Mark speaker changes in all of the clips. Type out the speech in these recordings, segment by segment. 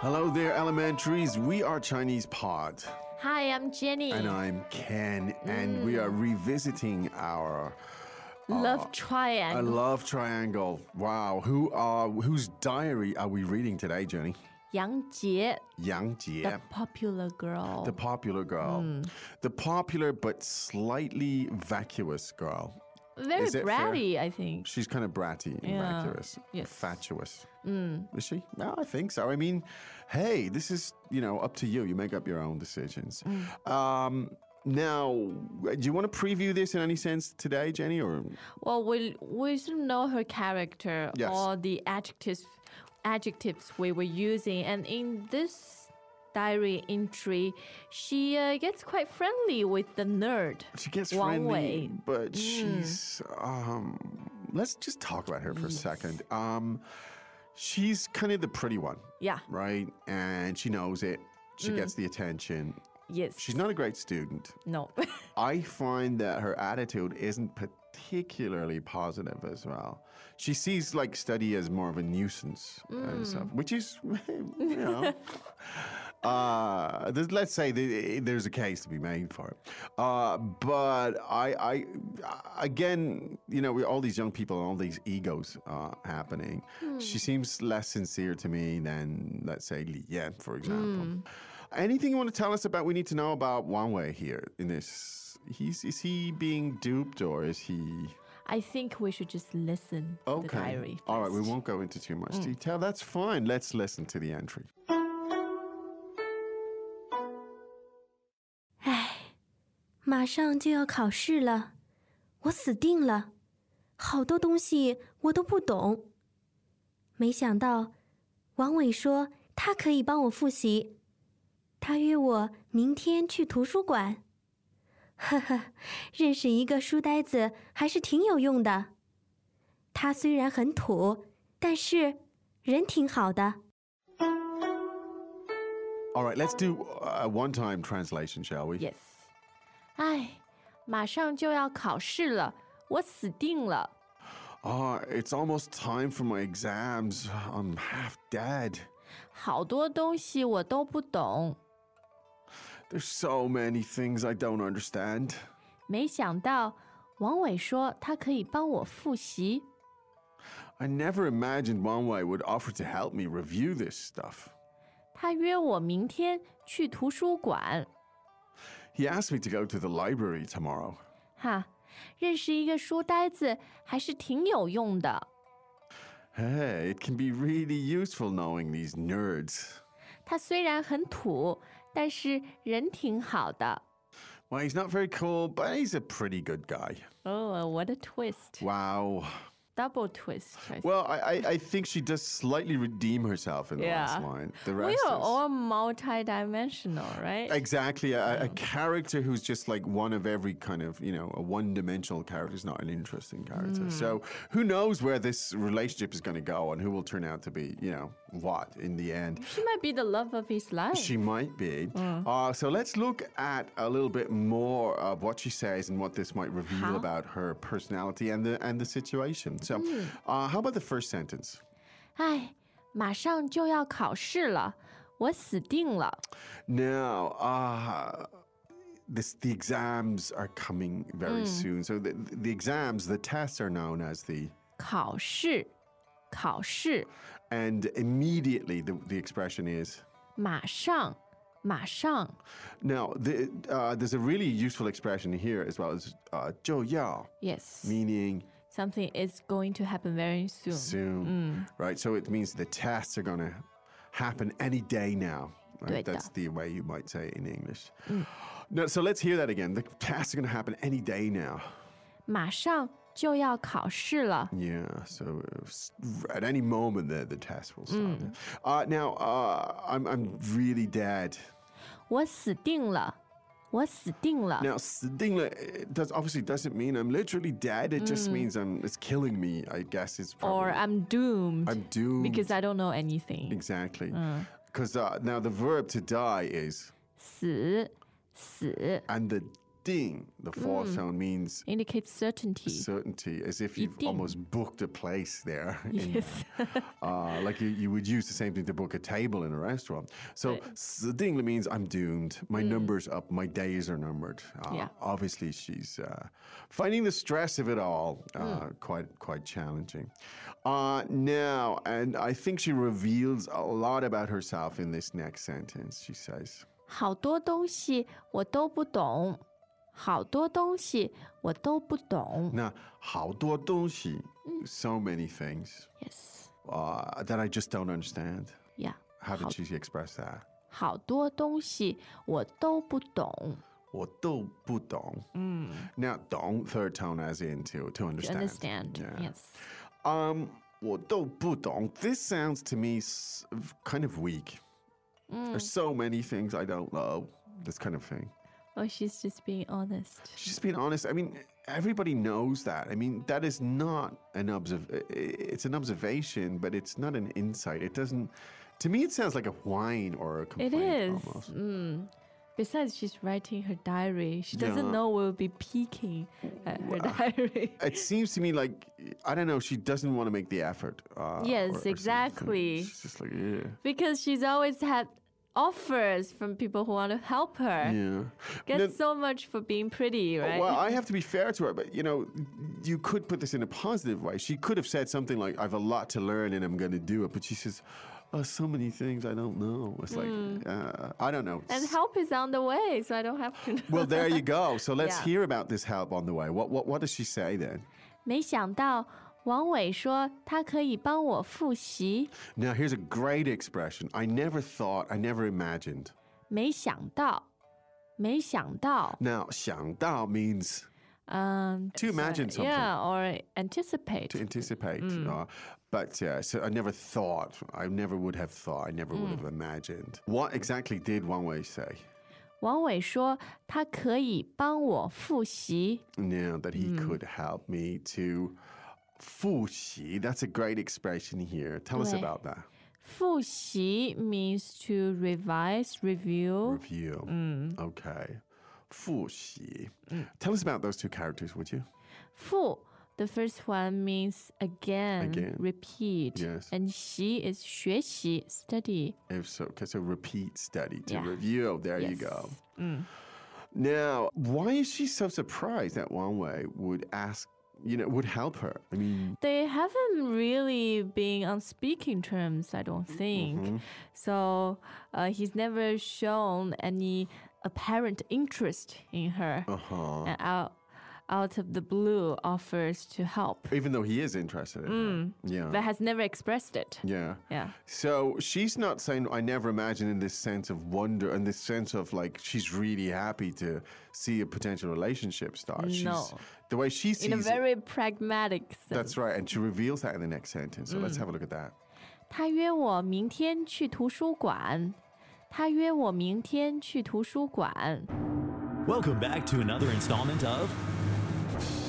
Speaker 1: Hello there, elementaries. We are Chinese Pod,
Speaker 2: Hi, I'm Jenny.
Speaker 1: and I'm Ken, and we are revisiting our
Speaker 2: uh,
Speaker 1: Love
Speaker 2: triangle.
Speaker 1: a love triangle. Wow, who are whose diary are we reading today, Jenny?
Speaker 2: Yang Jie,
Speaker 1: Yang
Speaker 2: the
Speaker 1: Jie,
Speaker 2: popular girl.
Speaker 1: the popular girl, the popular but slightly vacuous girl.
Speaker 2: Very
Speaker 1: fair?
Speaker 2: bratty, I think.
Speaker 1: She's kind of bratty and
Speaker 2: Yeah.
Speaker 1: vacuous,
Speaker 2: Yes.
Speaker 1: fatuous. Is she? No, I think so. I mean, hey, this is you know up to you. You make up your own decisions. Um, now, do you want to preview this in any sense today, Jenny? Or
Speaker 2: Well, we we should know her character,
Speaker 1: Yes.
Speaker 2: all the adjectives adjectives we were using, and in this diary entry, she uh, gets quite friendly with the nerd.
Speaker 1: she gets
Speaker 2: Wang
Speaker 1: friendly,
Speaker 2: Wei.
Speaker 1: but she's. Um, let's just talk about her for a second. Um, she's kind of the pretty one,
Speaker 2: Yeah.
Speaker 1: right? And she knows it. She gets the attention.
Speaker 2: Yes.
Speaker 1: She's not a great student.
Speaker 2: no.
Speaker 1: I find that her attitude isn't particularly positive as well. She sees like study as more of a nuisance and stuff, which is, you know, uh, let's say the, there's a case to be made for it. Uh, but I, I, again, you know, all these young people and all these egos uh, happening, she seems less sincere to me than, let's say, Li Yan, for example. Anything you want to tell us about? We need to know about Wang Wei here in this He's is he being duped or is he?
Speaker 2: I think we should just listen to the
Speaker 1: Okay.
Speaker 2: diary.
Speaker 1: All right, we
Speaker 2: first.
Speaker 1: won't go into too much detail. That's fine. Let's listen to the entry.
Speaker 3: 马上就要考试了，我死定了，好多东西我都不懂。没想到，王伟说他可以帮我复习，他约我明天去图书馆。 呵呵，认识一个书呆子还是挺有用的。他虽然很土，但是人挺好的。
Speaker 1: All right, let's do a one-time translation, shall we?
Speaker 2: Yes。哎，马上就要考试了，我死定了。
Speaker 1: Ah, it's almost time for my exams. I'm half dead.
Speaker 2: 好多东西我都不懂，
Speaker 1: There's so many things I don't understand.
Speaker 2: 没想到王伟说他可以帮我复习。
Speaker 1: I never imagined Wang Wei would offer to help me review this stuff.
Speaker 2: 他约我明天去图书馆，
Speaker 1: He asked me to go to the library tomorrow.
Speaker 2: 哈，认识一个书呆子还是挺有用的。
Speaker 1: Hey, it can be really useful knowing these nerds.
Speaker 2: 他虽然很土， 但是人挺好的。
Speaker 1: Well, he's not very cool, but he's a pretty good guy.
Speaker 2: Oh, what a twist!
Speaker 1: Wow.
Speaker 2: Double twist. I.
Speaker 1: Well, I, I, I think she does slightly redeem herself in the last line. The
Speaker 2: we are
Speaker 1: is
Speaker 2: all multi-dimensional, right?
Speaker 1: exactly a, a character who's just like one of every kind of you know a one-dimensional character is not an interesting character. So who knows where this relationship is going to go and who will turn out to be you know what in the end.
Speaker 2: She might be the love of his life.
Speaker 1: She might be. Uh, so let's look at a little bit more of what she says and what this might reveal
Speaker 2: How?
Speaker 1: about her personality and the and the situation. So, uh, how about the first sentence?
Speaker 2: 哎，马上就要考试了，我死定了。
Speaker 1: Now, uh, this the exams are coming very soon. So the, the exams, the tests are known as the
Speaker 2: 考试，考试，
Speaker 1: and immediately the, the expression is
Speaker 2: 马上，马上。
Speaker 1: now the, uh, there's a really useful expression here as well as uh, 就要
Speaker 2: Yes,
Speaker 1: meaning
Speaker 2: something is going to happen very soon.
Speaker 1: soon, right? So it means the tests are going to happen any day now. Right?
Speaker 2: 对的。
Speaker 1: That's the way you might say it in English. No, so let's hear that again. The tests are going to happen any day now.
Speaker 2: 马上就要考试了。
Speaker 1: Yeah, so uh, s- at any moment the, the test will start. Uh, now, uh, I'm, I'm really dead.
Speaker 2: 我死定了， 我死定了。
Speaker 1: Now, stingla it does obviously doesn't mean I'm literally dead. It just means I'm it's killing me. I guess it's probably
Speaker 2: or I'm doomed
Speaker 1: I'm doomed.
Speaker 2: because I don't know anything.
Speaker 1: exactly because uh, now the verb to die is
Speaker 2: 死死
Speaker 1: And the ding, the fourth sound, means
Speaker 2: indicates certainty.
Speaker 1: certainty, as if you've
Speaker 2: ding.
Speaker 1: almost booked a place there. in-
Speaker 2: Yes.
Speaker 1: uh, like you, you would use the same thing to book a table in a restaurant. So
Speaker 2: Right.
Speaker 1: ding means I'm doomed. My number's up. My days are numbered. Uh,
Speaker 2: Yeah.
Speaker 1: Obviously, she's uh, finding the stress of it all uh, quite quite challenging. Uh, now, and I think she reveals a lot about herself in this next sentence. She says.
Speaker 2: 好多东西我都不懂， 好多东西我都不懂。
Speaker 1: 那好多东西, so many things
Speaker 2: Yes,
Speaker 1: uh, that I just don't understand.
Speaker 2: yeah.
Speaker 1: How did
Speaker 2: 好
Speaker 1: she express that?
Speaker 2: 好多东西我都不懂。
Speaker 1: 我都不懂. Now, 懂 third tone as in to, to
Speaker 2: To
Speaker 1: understand.
Speaker 2: understand,
Speaker 1: Yeah.
Speaker 2: yes.
Speaker 1: Um, 我都不懂. This sounds to me s- kind of weak. There's so many things I don't know. This kind of thing.
Speaker 2: Oh, she's just being honest.
Speaker 1: She's just being honest. I mean, everybody knows that. I mean, that is not an observ. It's an observation, but it's not an insight. It doesn't. To me, it sounds like a whine or a complaint.
Speaker 2: It is.
Speaker 1: Almost.
Speaker 2: Mm. Besides, she's writing her diary. She doesn't
Speaker 1: Yeah.
Speaker 2: know we'll be peeking at her diary.
Speaker 1: It seems to me like I don't know. She doesn't want to make the effort. Uh,
Speaker 2: Yes,
Speaker 1: or- or
Speaker 2: exactly.
Speaker 1: She's just like yeah,
Speaker 2: because she's always had offers from people who want to help her.
Speaker 1: yeah.
Speaker 2: Gets
Speaker 1: No-
Speaker 2: so much for being pretty, right?
Speaker 1: Well, I have to be fair to her, but you know, you could put this in a positive way. She could have said something like, "I have a lot to learn and I'm going to do it," but she says, oh, "So many things I don't know." It's like uh, I don't know.
Speaker 2: Hmm. and help is on the way, so I don't have to know.
Speaker 1: Well, there you go. So let's
Speaker 2: Yeah.
Speaker 1: hear about this help on the way. What what what does she say then?
Speaker 2: 没想到 王伟说他可以帮我复习，
Speaker 1: Now here's a great expression. I never thought, I never imagined.
Speaker 2: 没想到，没想到，
Speaker 1: Now 想到 means
Speaker 2: um,
Speaker 1: To imagine
Speaker 2: sorry,
Speaker 1: something.
Speaker 2: yeah, or anticipate.
Speaker 1: to anticipate.
Speaker 2: Mm.
Speaker 1: Uh, but uh, so I never thought, I never would have thought, I never would
Speaker 2: Mm.
Speaker 1: have imagined. What exactly did Wang Wei say?
Speaker 2: 王伟说他可以帮我复习，
Speaker 1: Now that he
Speaker 2: Mm.
Speaker 1: could help me to 复习. That's a great expression here. Tell us
Speaker 2: 对
Speaker 1: about that.
Speaker 2: 复习 means to revise, review.
Speaker 1: Review.
Speaker 2: Mm.
Speaker 1: Okay. 复习. Tell us about those two characters, would you?
Speaker 2: 复 the first one means again,
Speaker 1: Again.
Speaker 2: repeat.
Speaker 1: Yes.
Speaker 2: And 习 is 学习, study.
Speaker 1: If so, okay, so repeat study to
Speaker 2: Yeah.
Speaker 1: review. There you
Speaker 2: Yes.
Speaker 1: go.
Speaker 2: Mm.
Speaker 1: Now, why is she so surprised that Wang Wei would ask, you know, would help her? I mean,
Speaker 2: They haven't really been on speaking terms, I don't think.
Speaker 1: Mm-hmm.
Speaker 2: So uh, he's never shown any apparent interest in her.
Speaker 1: uh huh.
Speaker 2: And out, out of the blue, offers to help,
Speaker 1: Even though he is interested in her. Yeah.
Speaker 2: but has never expressed it.
Speaker 1: yeah.
Speaker 2: Yeah.
Speaker 1: So she's not saying, I never imagined in this sense of wonder and this sense of like she's really happy to see a potential relationship start. She's,
Speaker 2: No.
Speaker 1: The way she sees
Speaker 2: In a
Speaker 1: it.
Speaker 2: very pragmatic sense.
Speaker 1: That's right. And she reveals that in the next sentence. So let's have a look at that.
Speaker 2: 他约我明天去图书馆。他约我明天去图书馆。
Speaker 4: Welcome back to another installment of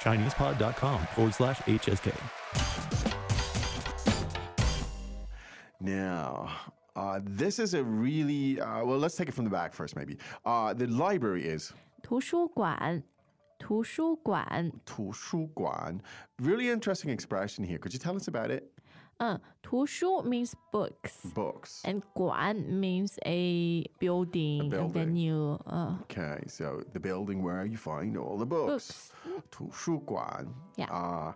Speaker 4: ChinesePod.com forward slash HSK.
Speaker 1: Now, uh, this is a really, uh, well, let's take it from the back first, maybe. Uh, the library is
Speaker 2: 图书馆，图书馆。
Speaker 1: 图书馆. Really interesting expression here. Could you tell us about it?
Speaker 2: 嗯，图书 means books。
Speaker 1: Books.
Speaker 2: And 馆 means a building, a,
Speaker 1: building.
Speaker 2: venue. Uh,
Speaker 1: Okay, so the building where you find all the books. 图书馆.
Speaker 2: Yeah.
Speaker 1: Uh,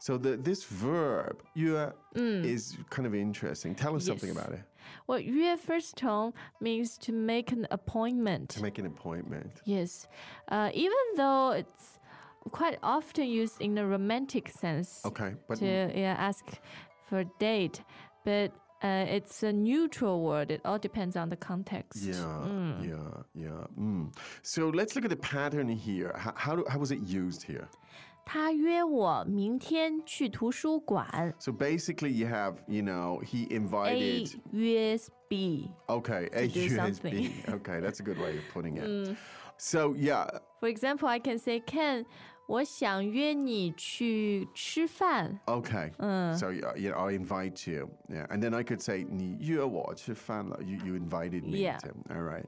Speaker 1: so the this verb, 约, is kind of interesting. Tell us something
Speaker 2: Mm. Yes.
Speaker 1: about it.
Speaker 2: well, 约 first tone means to make an appointment.
Speaker 1: To make an appointment.
Speaker 2: Yes. Uh, even though it's quite often used in a romantic sense
Speaker 1: Okay, but
Speaker 2: to yeah, ask for a date, but uh, it's a neutral word. It all depends on the context.
Speaker 1: Yeah, yeah, yeah. Mm. So let's look at the pattern here. How, how, do, how was it used here?
Speaker 2: 他约我明天去图书馆。
Speaker 1: So basically, you have, you know, he
Speaker 2: A
Speaker 1: invited.
Speaker 2: 约 B.
Speaker 1: Okay, a
Speaker 2: do
Speaker 1: USB.
Speaker 2: something.
Speaker 1: Okay, that's a good way of putting it. So yeah,
Speaker 2: For example, I can say, Ken, 我想约你去吃饭。
Speaker 1: okay. So yeah, you know, I invite you. Yeah, and then I could say 你约我吃饭了. You you invited me.
Speaker 2: Yeah.
Speaker 1: To, all right.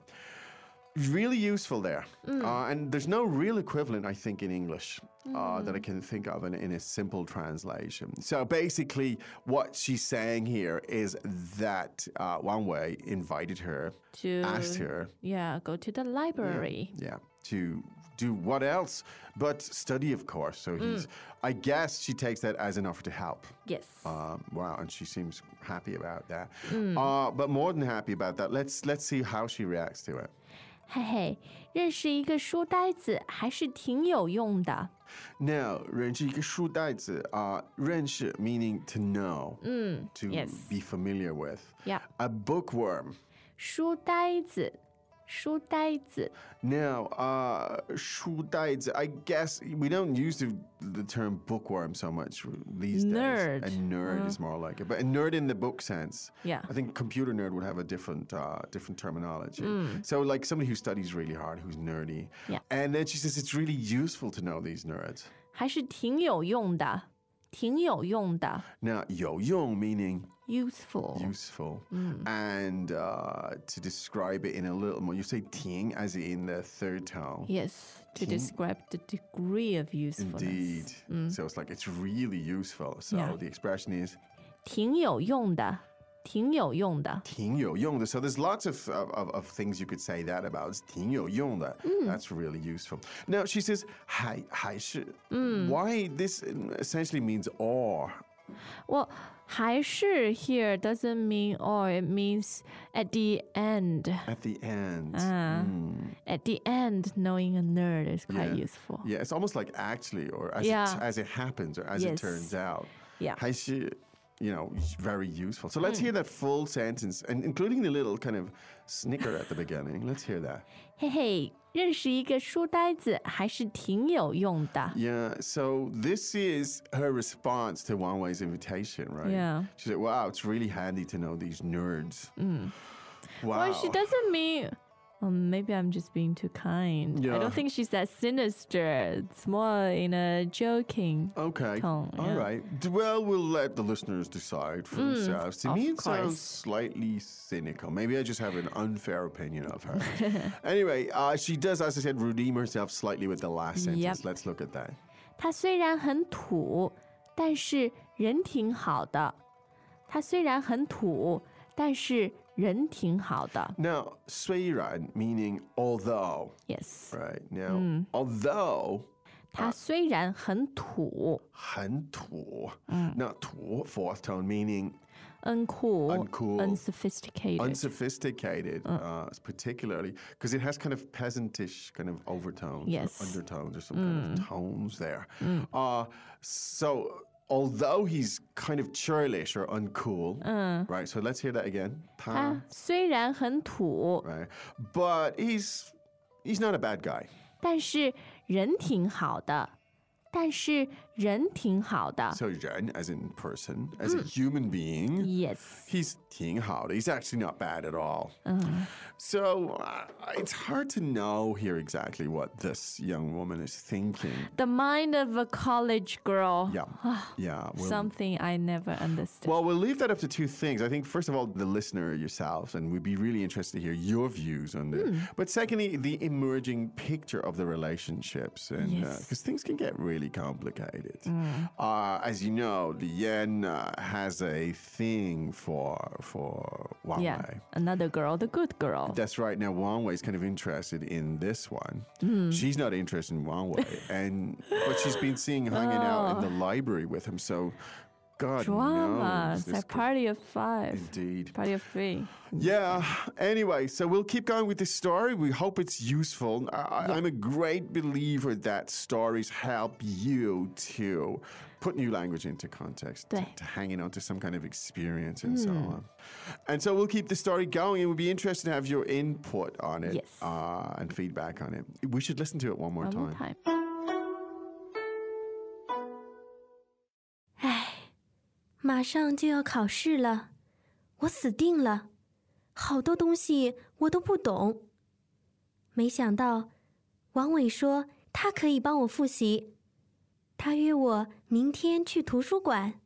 Speaker 1: Really useful there, uh, and there's no real equivalent, I think, in English uh, that I can think of in, in a simple translation. So basically, what she's saying here is that uh, Wang Wei invited her,
Speaker 2: To
Speaker 1: asked her,
Speaker 2: yeah, go to the library.
Speaker 1: yeah, to do what else but study, of course. So he's, I guess she takes that as an offer to help.
Speaker 2: Yes.
Speaker 1: Um, wow, and she seems happy about that. Uh, but more than happy about that, let's let's see how she reacts to it.
Speaker 2: 嘿嘿，认识一个书呆子还是挺有用的。
Speaker 1: Now, 认识一个书呆子, uh, 认识 meaning to know, to
Speaker 2: yes.
Speaker 1: be familiar with.
Speaker 2: Yeah.
Speaker 1: A bookworm.
Speaker 2: 书呆子， 书呆子。
Speaker 1: Now, uh, 书呆子, I guess we don't use the, the term bookworm so much these
Speaker 2: Nerd.
Speaker 1: days. A nerd is more like it, but a nerd in the book sense.
Speaker 2: Yeah.
Speaker 1: I think computer nerd would have a different uh, different terminology. So, like somebody who studies really hard, who's nerdy.
Speaker 2: Yeah.
Speaker 1: And then she says it's really useful to know these nerds.
Speaker 2: 还是挺有用的，挺有用的
Speaker 1: Now, 有用 meaning
Speaker 2: ，useful。
Speaker 1: useful. And uh, to describe it in a little more, you say 挺 as in the third tone.
Speaker 2: Yes, to describe the degree of usefulness.
Speaker 1: Indeed. So it's like it's really useful. So
Speaker 2: Yeah.
Speaker 1: the expression is
Speaker 2: 挺有用的，挺有用的。
Speaker 1: 挺有用的. So there's lots of, of, of, of things you could say that about. It's 挺有用的. That's really useful. Now she says 还还是. Why this essentially means or.
Speaker 2: Well, 还是 here doesn't mean or, it means at the end.
Speaker 1: At the end.
Speaker 2: Ah.
Speaker 1: Mm.
Speaker 2: At the end, knowing a nerd is quite
Speaker 1: Yeah.
Speaker 2: useful.
Speaker 1: Yeah, it's almost like actually, or as,
Speaker 2: Yeah.
Speaker 1: it, as it happens, or as it
Speaker 2: Yes.
Speaker 1: turns out.
Speaker 2: Yeah.
Speaker 1: 还是, you know, very useful. So let's hear that full sentence, and including the little kind of snicker at the beginning. Let's hear that.
Speaker 2: 嘿嘿，认识一个书呆子还是挺有用的。
Speaker 1: Yeah, so this is her response to Wang Wei's invitation, right?
Speaker 2: Yeah.
Speaker 1: She said, wow, it's really handy to know these nerds. Wow.
Speaker 2: Well, she doesn't mean. Well, maybe I'm just being too kind. I
Speaker 1: Yeah.
Speaker 2: don't think she's that sinister. It's more in a joking.
Speaker 1: Okay.
Speaker 2: tone,
Speaker 1: All
Speaker 2: yeah.
Speaker 1: right. D- Well, we'll let the listeners decide for themselves. To
Speaker 2: of
Speaker 1: me, it sounds
Speaker 2: course.
Speaker 1: slightly cynical. Maybe I just have an unfair opinion of her. anyway, uh, she does, as I said, redeem herself slightly with the last sentence.
Speaker 2: Yep.
Speaker 1: Let's look at that.
Speaker 2: 他虽然很土，但是人挺好的。他虽然很土，但是 人挺好的。
Speaker 1: Now, 虽然 meaning although,
Speaker 2: Yes，
Speaker 1: right? Now, although
Speaker 2: 他虽然很土，
Speaker 1: 很土, not 土, fourth tone meaning
Speaker 2: uncool,
Speaker 1: Uncool.
Speaker 2: unsophisticated.
Speaker 1: unsophisticated, uh, particularly because it has kind of peasantish kind of overtones, or
Speaker 2: Yes.
Speaker 1: undertones, or some kind of tones there. Uh, so although he's kind of churlish or uncool, right? So let's hear that again.
Speaker 2: 他
Speaker 1: 他,
Speaker 2: 虽然很土，
Speaker 1: right? But he's he's not a bad guy.
Speaker 2: 但是人挺好的。 但是人挺好的。
Speaker 1: So 人 as in person, as a human being.
Speaker 2: Yes.
Speaker 1: He's 挺好的. He's actually not bad at all. So uh, it's hard to know here exactly what this young woman is thinking.
Speaker 2: The mind of a college girl.
Speaker 1: Yeah, yeah. We'll,
Speaker 2: Something I never understood.
Speaker 1: well, we'll leave that up to two things. I think first of all, the listener yourself, and we'd be really interested to hear your views on this. But secondly, the emerging picture of the relationships, and because
Speaker 2: Yes.
Speaker 1: things can get really complicated. Uh, as you know, Li Yan uh, has a thing for for Wang
Speaker 2: yeah.
Speaker 1: Wei.
Speaker 2: Another girl, the good girl.
Speaker 1: That's right. Now Wang Wei is kind of interested in this one.
Speaker 2: Hmm.
Speaker 1: She's not interested in Wang Wei, and but she's been seeing hanging out in the
Speaker 2: Oh.
Speaker 1: library with him. So God
Speaker 2: Drama.
Speaker 1: knows.
Speaker 2: It's
Speaker 1: this
Speaker 2: like party of five.
Speaker 1: Indeed.
Speaker 2: Party of three.
Speaker 1: Yeah. Anyway, so we'll keep going with this story. We hope it's useful. I, I'm a great believer that stories help you to put new language into context, to,
Speaker 2: 对
Speaker 1: to hanging on to some kind of experience and so on. And so we'll keep the story going, and we'd be interested to have your input on it
Speaker 2: Yes.
Speaker 1: uh, and feedback on it. We should listen to it one more
Speaker 2: One
Speaker 1: time.
Speaker 2: more time.
Speaker 3: 马上就要考试了，我死定了，好多东西我都不懂。没想到，王伟说他可以帮我复习，他约我明天去图书馆。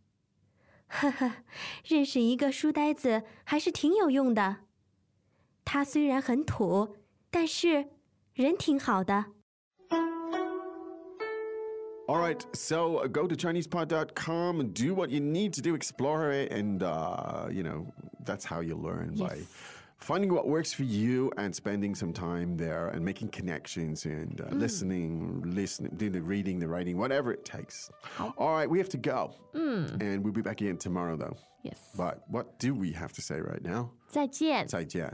Speaker 3: 呵呵，认识一个书呆子还是挺有用的。他虽然很土，但是人挺好的。
Speaker 1: All right, so uh, go to ChinesePod.com and do what you need to do, explore it, and uh, you know that's how you learn by finding what works for you and spending some time there and making connections and uh, listening, listening, doing the reading, the writing, whatever it takes. All right, we have to go, and we'll be back again tomorrow, though.
Speaker 2: Yes.
Speaker 1: But what do we have to say right now?
Speaker 2: 再见。
Speaker 1: Zaijian.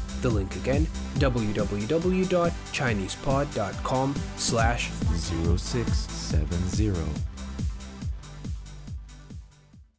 Speaker 5: The link again, www.chinesepod.com slash
Speaker 6: 0670